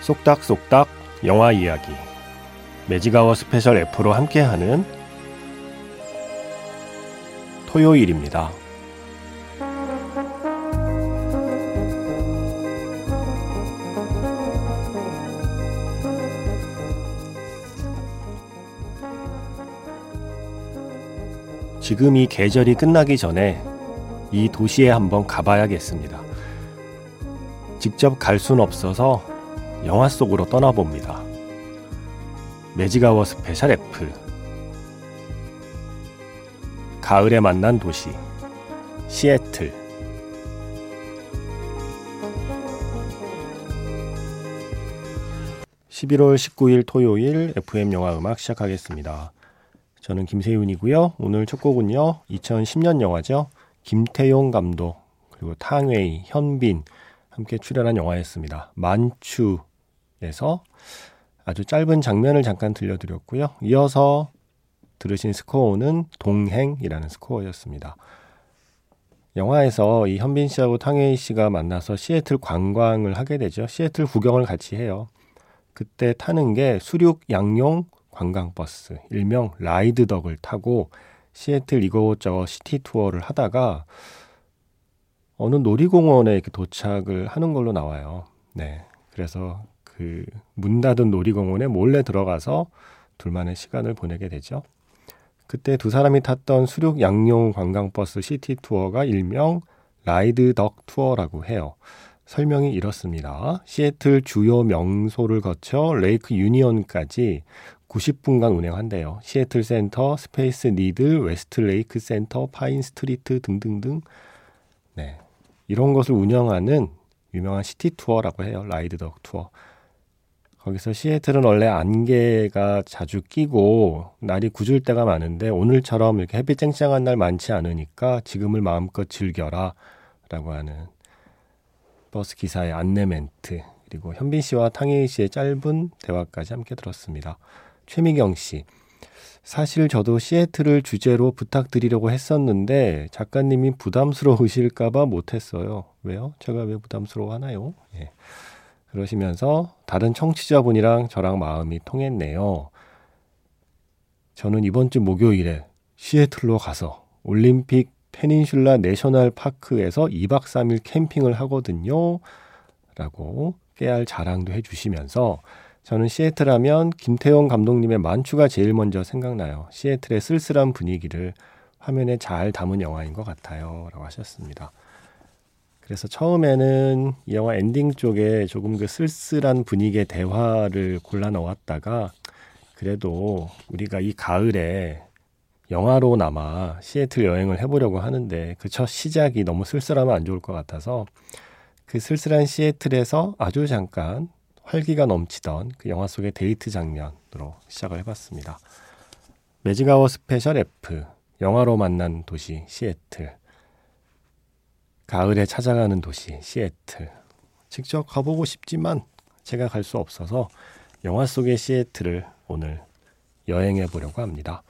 쏙닥쏙닥 영화 이야기 매직아워 스페셜 F로 함께하는 토요일입니다. 지금 이 계절이 끝나기 전에 이 도시에 한번 가봐야겠습니다. 직접 갈 순 없어서 영화 속으로 떠나봅니다. 매직아워 스페셜 F 가을에 만난 도시 시애틀 11월 19일 토요일 FM 영화 음악 시작하겠습니다. 저는 김세윤이고요. 오늘 첫 곡은요. 2010년 영화죠. 김태용 감독 그리고 탕웨이, 현빈 함께 출연한 영화였습니다. 만추 에서 아주 짧은 장면을 잠깐 들려드렸고요. 이어서 들으신 스코어는 동행이라는 스코어였습니다. 영화에서 이 현빈 씨하고 탕웨이 씨가 만나서 시애틀 관광을 하게 되죠. 시애틀 구경을 같이 해요. 그때 타는 게 수륙 양용 관광버스, 일명 라이드덕을 타고 시애틀 이곳저곳 시티 투어를 하다가 어느 놀이공원에 도착을 하는 걸로 나와요. 네. 그래서 그 문 닫은 놀이공원에 몰래 들어가서 둘만의 시간을 보내게 되죠. 그때 두 사람이 탔던 수륙 양용 관광버스 시티 투어가 일명 라이드 덕 투어라고 해요. 설명이 이렇습니다. 시애틀 주요 명소를 거쳐 레이크 유니언까지 90분간 운행한대요. 시애틀 센터, 스페이스 니들, 웨스트 레이크 센터, 파인 스트리트 등등등. 네. 이런 것을 운영하는 유명한 시티 투어라고 해요. 라이드 덕 투어. 거기서 시애틀은 원래 안개가 자주 끼고 날이 궂을 때가 많은데 오늘처럼 이렇게 햇빛 쨍쨍한 날 많지 않으니까 지금을 마음껏 즐겨라 라고 하는 버스 기사의 안내 멘트 그리고 현빈 씨와 탕혜희 씨의 짧은 대화까지 함께 들었습니다. 최미경 씨 사실 저도 시애틀을 주제로 부탁드리려고 했었는데 작가님이 부담스러우실까봐 못했어요. 왜요? 제가 왜 부담스러워하나요? 예. 그러시면서 다른 청취자분이랑 저랑 마음이 통했네요. 저는 이번 주 목요일에 시애틀로 가서 올림픽 페닌슐라 내셔널 파크에서 2박 3일 캠핑을 하거든요. 라고 깨알 자랑도 해주시면서 저는 시애틀 하면 김태용 감독님의 만추가 제일 먼저 생각나요. 시애틀의 쓸쓸한 분위기를 화면에 잘 담은 영화인 것 같아요. 라고 하셨습니다. 그래서 처음에는 이 영화 엔딩 쪽에 조금 그 쓸쓸한 분위기의 대화를 골라 넣었다가 그래도 우리가 이 가을에 영화로나마 시애틀 여행을 해보려고 하는데 그 첫 시작이 너무 쓸쓸하면 안 좋을 것 같아서 그 쓸쓸한 시애틀에서 아주 잠깐 활기가 넘치던 그 영화 속의 데이트 장면으로 시작을 해봤습니다. 매직아워 스페셜 F 영화로 만난 도시 시애틀 가을에 찾아가는 도시 시애틀. 직접 가보고 싶지만 제가 갈 수 없어서 영화 속의 시애틀을 오늘 여행해 보려고 합니다.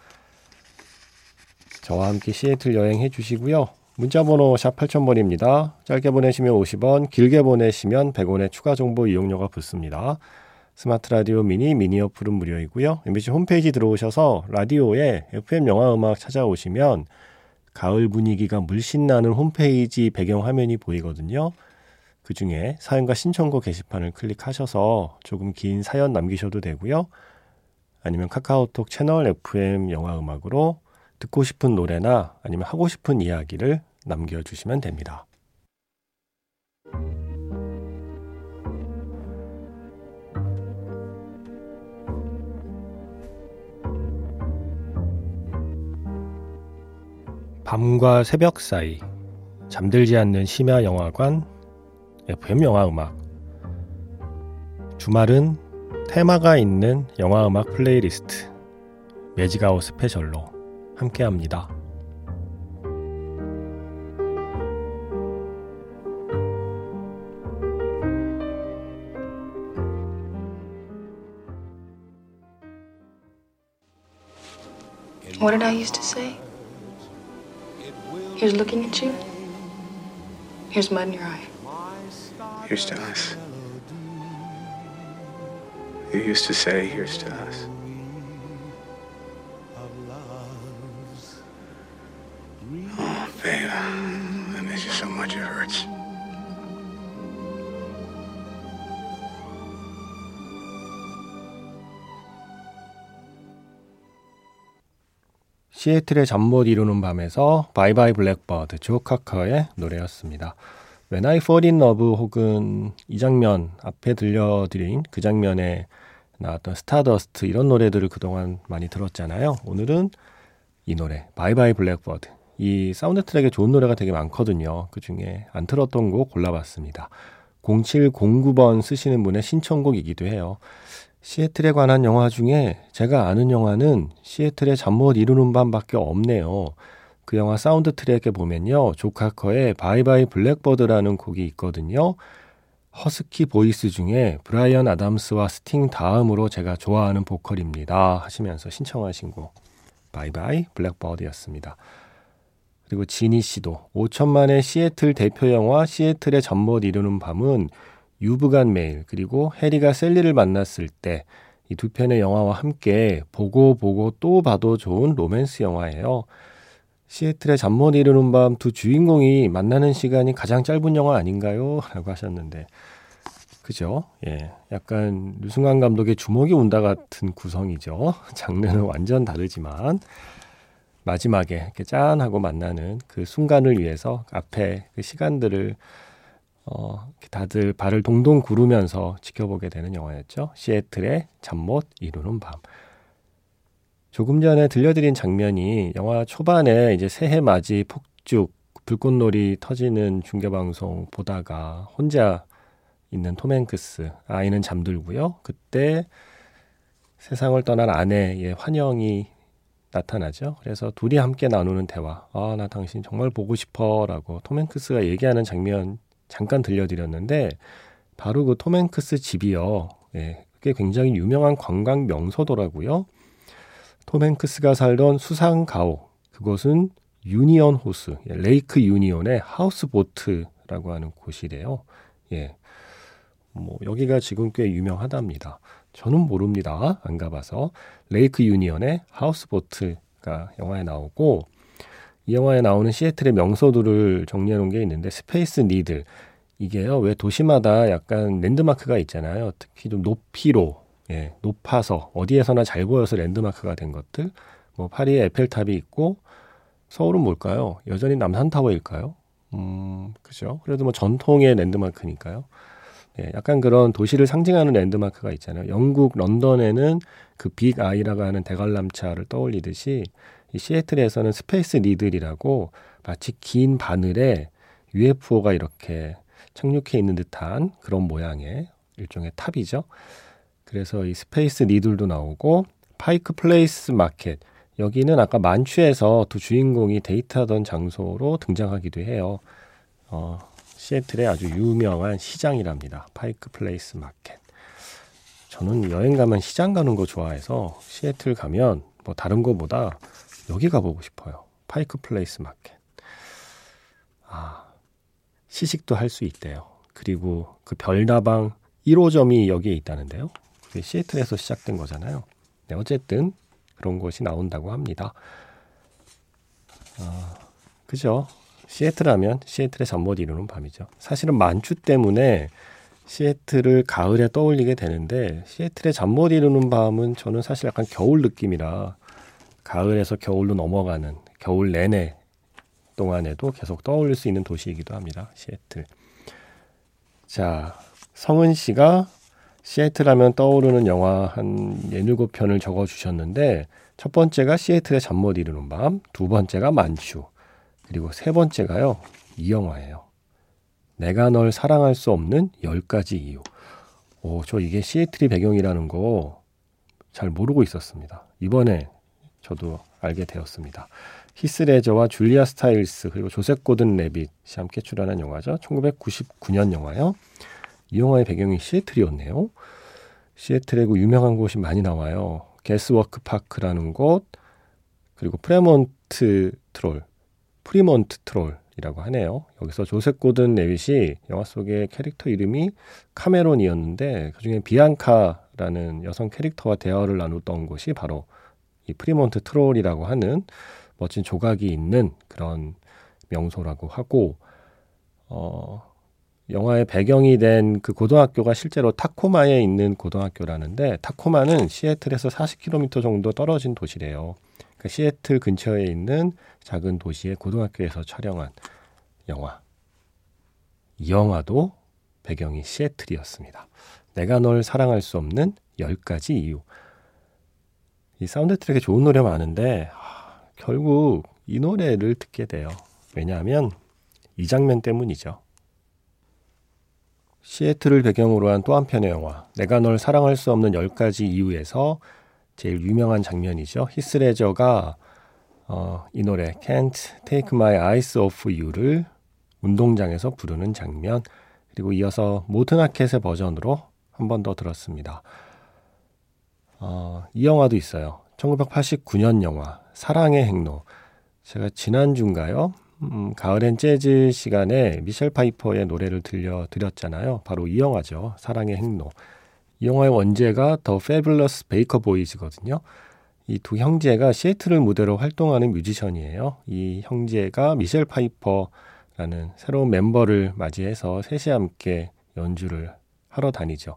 저와 함께 시애틀 여행해 주시고요. 문자번호 샵 8000번입니다. 짧게 보내시면 50원, 길게 보내시면 100원의 추가 정보 이용료가 붙습니다. 스마트 라디오 미니, 미니 어플은 무료이고요. MBC 홈페이지 들어오셔서 라디오에 FM 영화 음악 찾아오시면 가을 분위기가 물씬 나는 홈페이지 배경 화면이 보이거든요. 그 중에 사연과 신청곡 게시판을 클릭하셔서 조금 긴 사연 남기셔도 되고요. 아니면 카카오톡 채널 FM 영화 음악으로 듣고 싶은 노래나 아니면 하고 싶은 이야기를 남겨주시면 됩니다. 밤과 새벽 사이 잠들지 않는 심야 영화관 FM 영화 음악 주말은 테마가 있는 영화 음악 플레이리스트 매직아웃 스페셜로 함께 합니다. What did I used to say? Here's looking at you. Here's mud in your eye. Here's to us. You used to say, here's to us. 시애틀의 잠 못 이루는 밤에서 바이바이 블랙버드 조 카커의 노래였습니다. When I Fall in Love 혹은 이 장면 앞에 들려드린 그 장면에 나왔던 Stardust 이런 노래들을 그동안 많이 들었잖아요. 오늘은 이 노래 Bye Bye Blackbird 이 사운드 트랙에 좋은 노래가 되게 많거든요. 그 중에 안 틀었던 곡 골라봤습니다. 0709번 쓰시는 분의 신청곡이기도 해요. 시애틀에 관한 영화 중에 제가 아는 영화는 시애틀의 잠 못 이루는 밤밖에 없네요. 그 영화 사운드 트랙에 보면요. 조 카커의 Bye Bye Blackbird라는 곡이 있거든요. 허스키 보이스 중에 브라이언 아담스와 스팅 다음으로 제가 좋아하는 보컬입니다. 하시면서 신청하신 곡 Bye Bye Blackbird였습니다. 그리고 지니 씨도 5천만의 시애틀 대표 영화 시애틀의 잠 못 이루는 밤은 You've Got Mail 그리고 해리가 샐리를 만났을 때 이 두 편의 영화와 함께 보고 보고 또 봐도 좋은 로맨스 영화예요. 시애틀의 잠 못 이루는 밤 두 주인공이 만나는 시간이 가장 짧은 영화 아닌가요? 라고 하셨는데 그죠? 예. 약간 류승환 감독의 주먹이 온다 같은 구성이죠. 장르는 완전 다르지만 마지막에 이렇게 짠 하고 만나는 그 순간을 위해서 앞에 그 시간들을 어, 다들 발을 동동 구르면서 지켜보게 되는 영화였죠. 시애틀의 잠 못 이루는 밤. 조금 전에 들려드린 장면이 영화 초반에 이제 새해 맞이 폭죽 불꽃놀이 터지는 중계방송 보다가 혼자 있는 톰 행크스 아이는 잠들고요. 그때 세상을 떠난 아내의 환영이 나타나죠. 그래서 둘이 함께 나누는 대화. 아, 나 당신 정말 보고 싶어. 라고 톰 행크스가 얘기하는 장면 잠깐 들려드렸는데, 바로 그 톰 행크스 집이요. 예, 그게 굉장히 유명한 관광 명소더라고요. 톰 행크스가 살던 수상가옥. 그곳은 유니온 호스, 예, 레이크 유니온의 houseboat라고 하는 곳이래요. 예. 뭐, 여기가 지금 꽤 유명하답니다. 저는 모릅니다. 안 가봐서. 레이크 유니언의 houseboat가 영화에 나오고 이 영화에 나오는 시애틀의 명소들을 정리해 놓은 게 있는데 스페이스 니들 이게요. 왜 도시마다 약간 랜드마크가 있잖아요. 특히 좀 높이로 예, 높아서 어디에서나 잘 보여서 랜드마크가 된 것들. 뭐 파리에 에펠탑이 있고 서울은 뭘까요? 여전히 남산타워일까요? 음, 그죠. 그래도 뭐 전통의 랜드마크니까요. 예, 약간 그런 도시를 상징하는 랜드마크가 있잖아요. 영국 런던에는 그 빅 아이라고 하는 대관람차를 떠올리듯이 이 시애틀에서는 스페이스 니들이라고 마치 긴 바늘에 UFO가 이렇게 착륙해 있는 듯한 그런 모양의 일종의 탑이죠. 그래서 이 스페이스 니들도 나오고 파이크 플레이스 마켓 여기는 아까 만추에서 두 주인공이 데이트하던 장소로 등장하기도 해요. 어, 시애틀의 아주 유명한 시장이랍니다. 파이크 플레이스 마켓. 저는 여행 가면 시장 가는 거 좋아해서 시애틀 가면 뭐 다른 거보다 여기 가보고 싶어요. 파이크 플레이스 마켓. 아, 시식도 할 수 있대요. 그리고 그 별다방 1호점이 여기에 있다는데요. 그게 시애틀에서 시작된 거잖아요. 네, 어쨌든 그런 곳이 나온다고 합니다. 아, 그죠? 시애틀 하면 시애틀의 잠 못 이루는 밤이죠. 사실은 만추 때문에 시애틀을 가을에 떠올리게 되는데 시애틀의 잠 못 이루는 밤은 저는 사실 약간 겨울 느낌이라 가을에서 겨울로 넘어가는 겨울 내내 동안에도 계속 떠올릴 수 있는 도시이기도 합니다. 시애틀. 자, 성은 씨가 시애틀 하면 떠오르는 영화 한 17편을 적어 주셨는데 첫 번째가 시애틀의 잠 못 이루는 밤, 두 번째가 만추, 그리고 세 번째가요. 이 영화예요. 내가 널 사랑할 수 없는 10가지 이유. 오, 저 이게 시애틀이 배경이라는 거 잘 모르고 있었습니다. 이번에 저도 알게 되었습니다. 히스레저와 줄리아 스타일스 그리고 조셉 고든 레빗이 함께 출연한 영화죠. 1999년 영화요. 이 영화의 배경이 시애틀이었네요. 시애틀에 그 유명한 곳이 많이 나와요. 가스 웍스 파크라는 곳, 그리고 프레몬트 트롤, 프리몬트 트롤이라고 하네요. 여기서 조셉 고든 레빗이 영화 속의 캐릭터 이름이 카메론이었는데 그중에 비앙카라는 여성 캐릭터와 대화를 나눴던 곳이 바로 이 프리몬트 트롤이라고 하는 멋진 조각이 있는 그런 명소라고 하고 어 영화의 배경이 된 그 고등학교가 실제로 타코마에 있는 고등학교라는데 타코마는 시애틀에서 40km 정도 떨어진 도시래요. 그 시애틀 근처에 있는 작은 도시의 고등학교에서 촬영한 영화. 이 영화도 배경이 시애틀이었습니다. 내가 널 사랑할 수 없는 10가지 이유. 이 사운드 트랙에 좋은 노래 많은데 하, 결국 이 노래를 듣게 돼요. 왜냐하면 이 장면 때문이죠. 시애틀을 배경으로 한 또 한편의 영화 내가 널 사랑할 수 없는 10가지 이유에서 제일 유명한 장면이죠. 히스레저가 어, 이 노래 Can't Take My Eyes Off You를 운동장에서 부르는 장면 그리고 이어서 모튼 하켓의 버전으로 한 번 더 들었습니다. 어, 이 영화도 있어요. 1989년 영화 사랑의 행로 제가 지난주인가요? 음, 가을엔 재즈 시간에 미셸 파이퍼의 노래를 들려드렸잖아요. 바로 이 영화죠. 사랑의 행로. 이 영화의 원제가 The Fabulous Baker Boys거든요. 이 두 형제가 시애틀을 무대로 활동하는 뮤지션이에요. 이 형제가 미셸 파이퍼라는 새로운 멤버를 맞이해서 셋이 함께 연주를 하러 다니죠.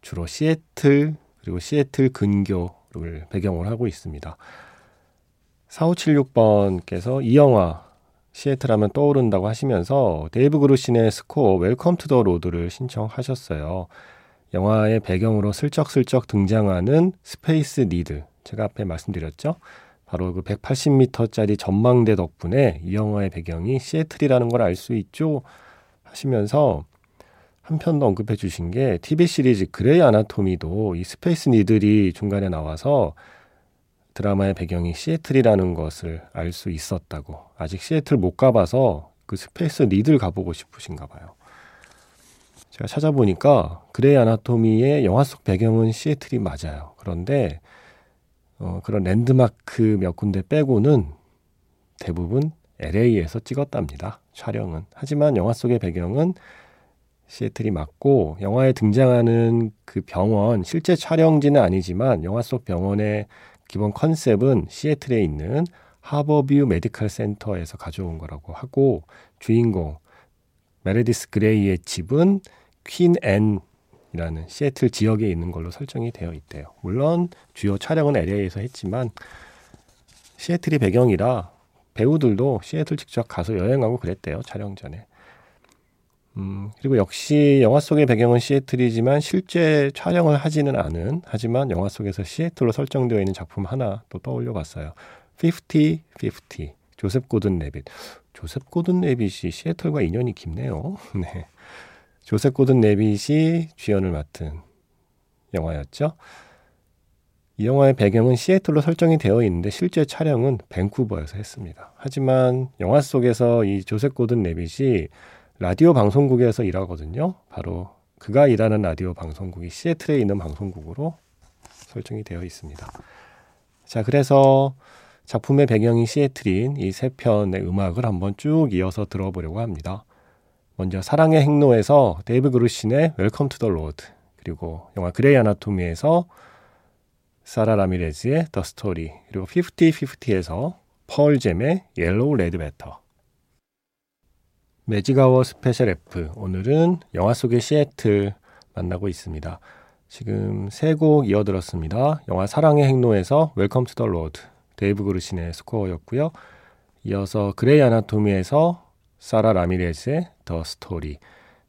주로 시애틀 그리고 시애틀 근교를 배경으로 하고 있습니다. 4576번께서 이 영화 시애틀 하면 떠오른다고 하시면서 데이브 그루신의 스코어 Welcome to the Road를 신청하셨어요. 영화의 배경으로 슬쩍슬쩍 등장하는 스페이스 니들. 제가 앞에 말씀드렸죠. 바로 그 180m짜리 전망대 덕분에 이 영화의 배경이 시애틀이라는 걸 알 수 있죠. 하시면서 한 편 더 언급해 주신 게 TV 시리즈 그레이 아나토미도 이 스페이스 니들이 중간에 나와서 드라마의 배경이 시애틀이라는 것을 알 수 있었다고. 아직 시애틀 못 가봐서 그 스페이스 니들 가보고 싶으신가 봐요. 제가 찾아보니까 그레이 아나토미의 영화 속 배경은 시애틀이 맞아요. 그런데 어, 그런 랜드마크 몇 군데 빼고는 대부분 LA에서 찍었답니다. 촬영은. 하지만 영화 속의 배경은 시애틀이 맞고 영화에 등장하는 그 병원 실제 촬영지는 아니지만 영화 속 병원의 기본 컨셉은 시애틀에 있는 하버뷰 메디컬 센터에서 가져온 거라고 하고 주인공 메레디스 그레이의 집은 퀸 앤이라는 시애틀 지역에 있는 걸로 설정이 되어 있대요. 물론 주요 촬영은 LA에서 했지만 시애틀이 배경이라 배우들도 시애틀 직접 가서 여행하고 그랬대요. 촬영 전에. 음, 그리고 역시 영화 속의 배경은 시애틀이지만 실제 촬영을 하지는 않은 하지만 영화 속에서 시애틀로 설정되어 있는 작품 하나 또 떠올려 봤어요. 50-50 조셉 고든 레빗. 조셉 고든 레빗이 시애틀과 인연이 깊네요. 네. 조셉 고든 레빗이 주연을 맡은 영화였죠. 이 영화의 배경은 시애틀로 설정이 되어 있는데 실제 촬영은 밴쿠버에서 했습니다. 하지만 영화 속에서 이 조셉 고든 레빗이 라디오 방송국에서 일하거든요. 바로 그가 일하는 라디오 방송국이 시애틀에 있는 방송국으로 설정이 되어 있습니다. 자, 그래서 작품의 배경이 시애틀인 이 세 편의 음악을 한번 쭉 이어서 들어보려고 합니다. 먼저 사랑의 행로에서 데이브 그루신의 Welcome to the Road 그리고 영화 그레이 아나토미에서 사라 라미레즈의 The Story 그리고 50-50에서 펄 잼의 Yellow Ledbetter 매직아워 스페셜 F. 오늘은 영화 속의 시애틀 만나고 있습니다. 지금 세 곡 이어 들었습니다. 영화 사랑의 행로에서 Welcome to the Road 데이브 그루신의 스코어였고요. 이어서 그레이 아나토미에서 사라 라미레스의 The Story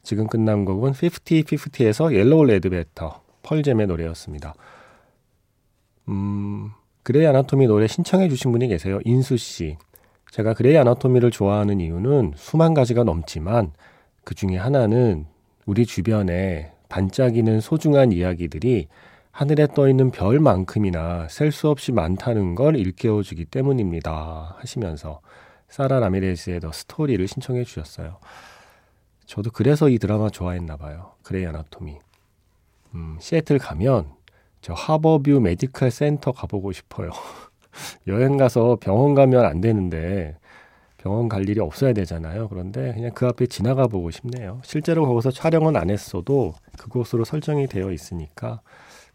지금 끝난 곡은 50-50에서 Yellow Ledbetter 펄잼의 노래였습니다. 음, 그레이 아나토미 노래 신청해 주신 분이 계세요. 인수 씨. 제가 그레이 아나토미를 좋아하는 이유는 수만 가지가 넘지만 그 중에 하나는 우리 주변에 반짝이는 소중한 이야기들이 하늘에 떠 있는 별만큼이나 셀 수 없이 많다는 걸 일깨워 주기 때문입니다. 하시면서 사라 라미레스의 The Story를 신청해 주셨어요. 저도 그래서 이 드라마 좋아했나 봐요. 그레이 아나토미. 음, 시애틀 가면 저 하버뷰 메디컬 센터 가보고 싶어요. 여행 가서 병원 가면 안 되는데 병원 갈 일이 없어야 되잖아요. 그런데 그냥 그 앞에 지나가 보고 싶네요. 실제로 거기서 촬영은 안 했어도 그곳으로 설정이 되어 있으니까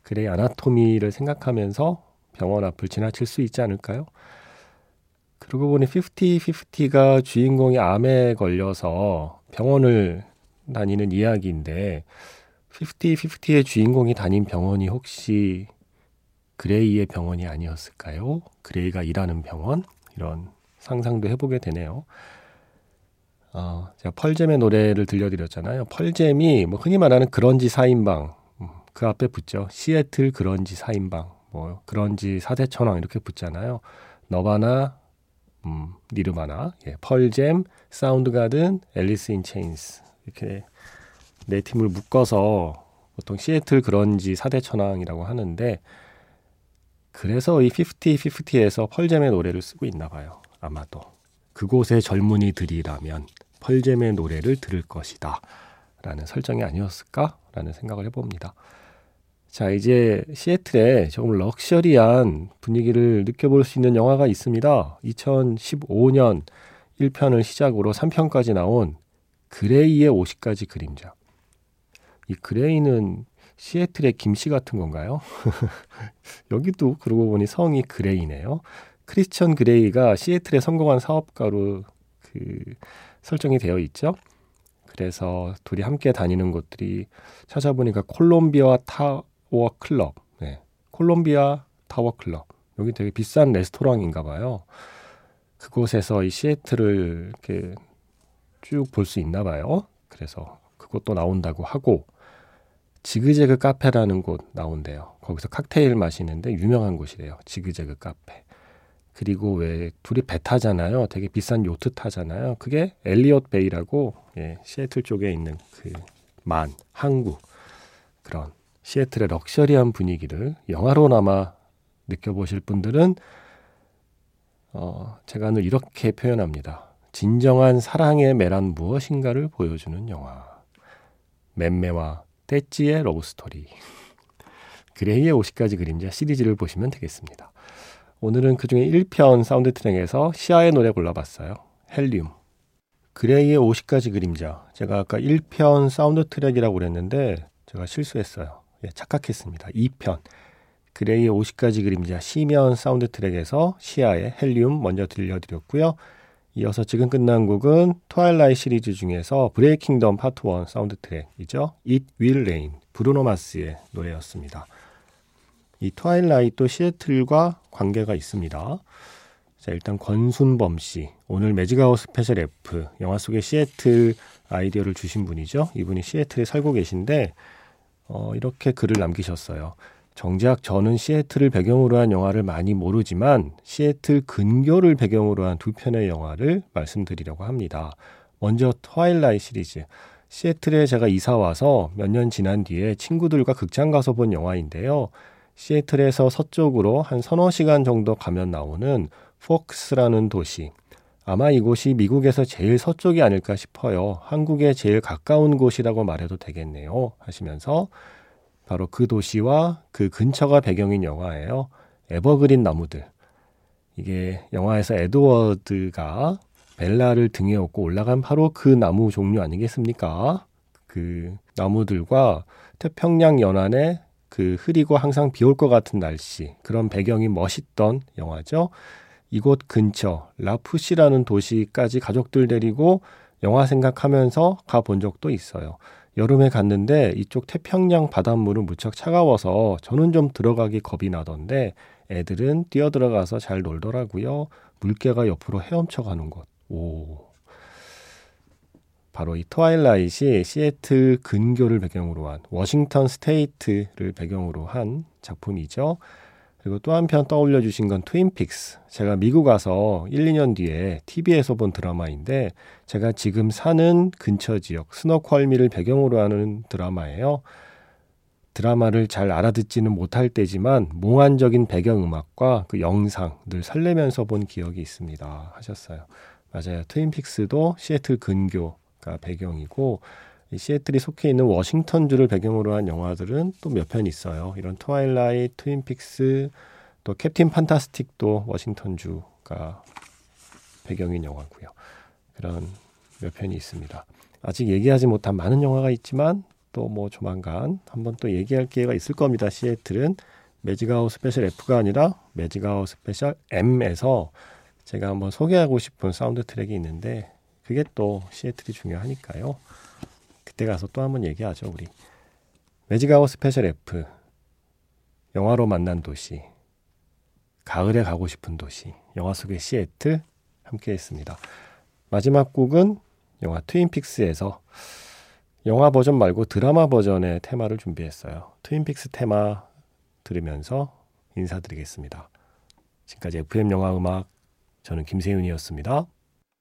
그레이 아나토미를 생각하면서 병원 앞을 지나칠 수 있지 않을까요? 그러고 보니 50-50가 주인공이 암에 걸려서 병원을 다니는 이야기인데 50-50의 주인공이 다닌 병원이 혹시 그레이의 병원이 아니었을까요? 그레이가 일하는 병원? 이런 상상도 해보게 되네요. 어, 제가 펄잼의 노래를 들려드렸잖아요. 펄잼이 뭐 흔히 말하는 그런지 4인방, 음, 그 앞에 붙죠. 시애틀 그런지 4인방, 뭐 그런지 4대 천왕 이렇게 붙잖아요. 너바나, 음, 니르바나, 예, 펄잼, 사운드 가든, 앨리스 인 체인스 이렇게 네 팀을 묶어서 보통 시애틀 그런지 4대 천왕이라고 하는데 그래서 이 50-50에서 펄잼의 노래를 쓰고 있나 봐요. 아마도. 그곳의 젊은이들이라면 펄잼의 노래를 들을 것이다. 라는 설정이 아니었을까? 라는 생각을 해봅니다. 자, 이제 시애틀에 조금 럭셔리한 분위기를 느껴볼 수 있는 영화가 있습니다. 2015년 1편을 시작으로 3편까지 나온 그레이의 50가지 그림자. 이 그레이는 시애틀의 김씨 같은 건가요? 여기도 그러고 보니 성이 그레이네요. 크리스천 그레이가 시애틀의 성공한 사업가로 그 설정이 되어 있죠. 그래서 둘이 함께 다니는 곳들이 찾아보니까 콜롬비아 타워 클럽, 네. 콜롬비아 타워 클럽. 여기 되게 비싼 레스토랑인가 봐요. 그곳에서 이 시애틀을 이렇게 쭉 볼 수 있나 봐요. 그래서 그것도 나온다고 하고 지그재그 카페라는 곳 나온대요. 거기서 칵테일 마시는데 유명한 곳이래요. 지그재그 카페. 그리고 왜 둘이 배 타잖아요. 되게 비싼 요트 타잖아요. 그게 엘리엇 베이라고 예, 시애틀 쪽에 있는 그 만 항구 그런 시애틀의 럭셔리한 분위기를 영화로나마 느껴보실 분들은 어, 제가 늘 이렇게 표현합니다. 진정한 사랑의 매란 무엇인가를 보여주는 영화. 맴매와 떼찌의 러브스토리. 그레이의 50가지 그림자 시리즈를 보시면 되겠습니다. 오늘은 그 중에 1편 사운드 트랙에서 시아의 노래 골라봤어요. 헬리움. 그레이의 50가지 그림자. 제가 아까 1편 사운드 트랙이라고 그랬는데 제가 실수했어요. 예, 착각했습니다. 2편. 그레이의 50가지 그림자 심연 사운드 트랙에서 시아의 헬리움 먼저 들려드렸고요. 이어서 지금 끝난 곡은 트와일라잇 시리즈 중에서 Breaking Dawn Part 1 사운드 트랙이죠. It Will Rain 브루노 마스의 노래였습니다. 이 트와일라잇도 시애틀과 관계가 있습니다. 자, 일단 권순범 씨. 오늘 매직아워 스페셜 F 영화 속의 시애틀 아이디어를 주신 분이죠. 이분이 시애틀에 살고 계신데 어, 이렇게 글을 남기셨어요. 정작 저는 시애틀을 배경으로 한 영화를 많이 모르지만 시애틀 근교를 배경으로 한 두 편의 영화를 말씀드리려고 합니다. 먼저 트와일라이 시리즈. 시애틀에 제가 이사 와서 몇 년 지난 뒤에 친구들과 극장 가서 본 영화인데요. 시애틀에서 서쪽으로 한 서너 시간 정도 가면 나오는 포크스라는 도시. 아마 이곳이 미국에서 제일 서쪽이 아닐까 싶어요. 한국에 제일 가까운 곳이라고 말해도 되겠네요. 하시면서 바로 그 도시와 그 근처가 배경인 영화예요. 에버그린 나무들. 이게 영화에서 에드워드가 벨라를 등에 업고 올라간 바로 그 나무 종류 아니겠습니까? 그 나무들과 태평양 연안의 그 흐리고 항상 비 올 것 같은 날씨 그런 배경이 멋있던 영화죠. 이곳 근처 라푸시라는 도시까지 가족들 데리고 영화 생각하면서 가본 적도 있어요. 여름에 갔는데 이쪽 태평양 바닷물은 무척 차가워서 저는 좀 들어가기 겁이 나던데 애들은 뛰어 들어가서 잘 놀더라고요. 물개가 옆으로 헤엄쳐 가는 곳. 오. 바로 이 트와일라잇이 시애틀 근교를 배경으로 한 워싱턴 State를 배경으로 한 작품이죠. 그리고 또 한편 떠올려 주신 건 트윈픽스. 제가 미국 와서 1, 2년 뒤에 TV에서 본 드라마인데 제가 지금 사는 근처 지역 스노퀄미를 배경으로 하는 드라마예요. 드라마를 잘 알아듣지는 못할 때지만 몽환적인 배경음악과 그 영상을 설레면서 본 기억이 있습니다. 하셨어요. 맞아요. 트윈픽스도 시애틀 근교가 배경이고 이 시애틀이 속해 있는 워싱턴주를 배경으로 한 영화들은 또 몇 편 있어요. 이런 트와일라이트, 트윈픽스, 또 캡틴 판타스틱도 워싱턴주가 배경인 영화고요. 그런 몇 편이 있습니다. 아직 얘기하지 못한 많은 영화가 있지만 또 뭐 조만간 한번 또 얘기할 기회가 있을 겁니다. 시애틀은 매직아웃 스페셜 F가 아니라 매직아웃 스페셜 M에서 제가 한번 소개하고 싶은 사운드 트랙이 있는데 그게 또 시애틀이 중요하니까요. 그때 가서 또 한번 얘기하죠, 우리. 매직아웃 스페셜 F. 영화로 만난 도시. 가을에 가고 싶은 도시. 영화 속의 시애틀 함께 했습니다. 마지막 곡은 영화 트윈픽스에서 영화 버전 말고 드라마 버전의 테마를 준비했어요. 트윈픽스 테마 들으면서 인사드리겠습니다. 지금까지 FM 영화 음악 저는 김세윤이었습니다.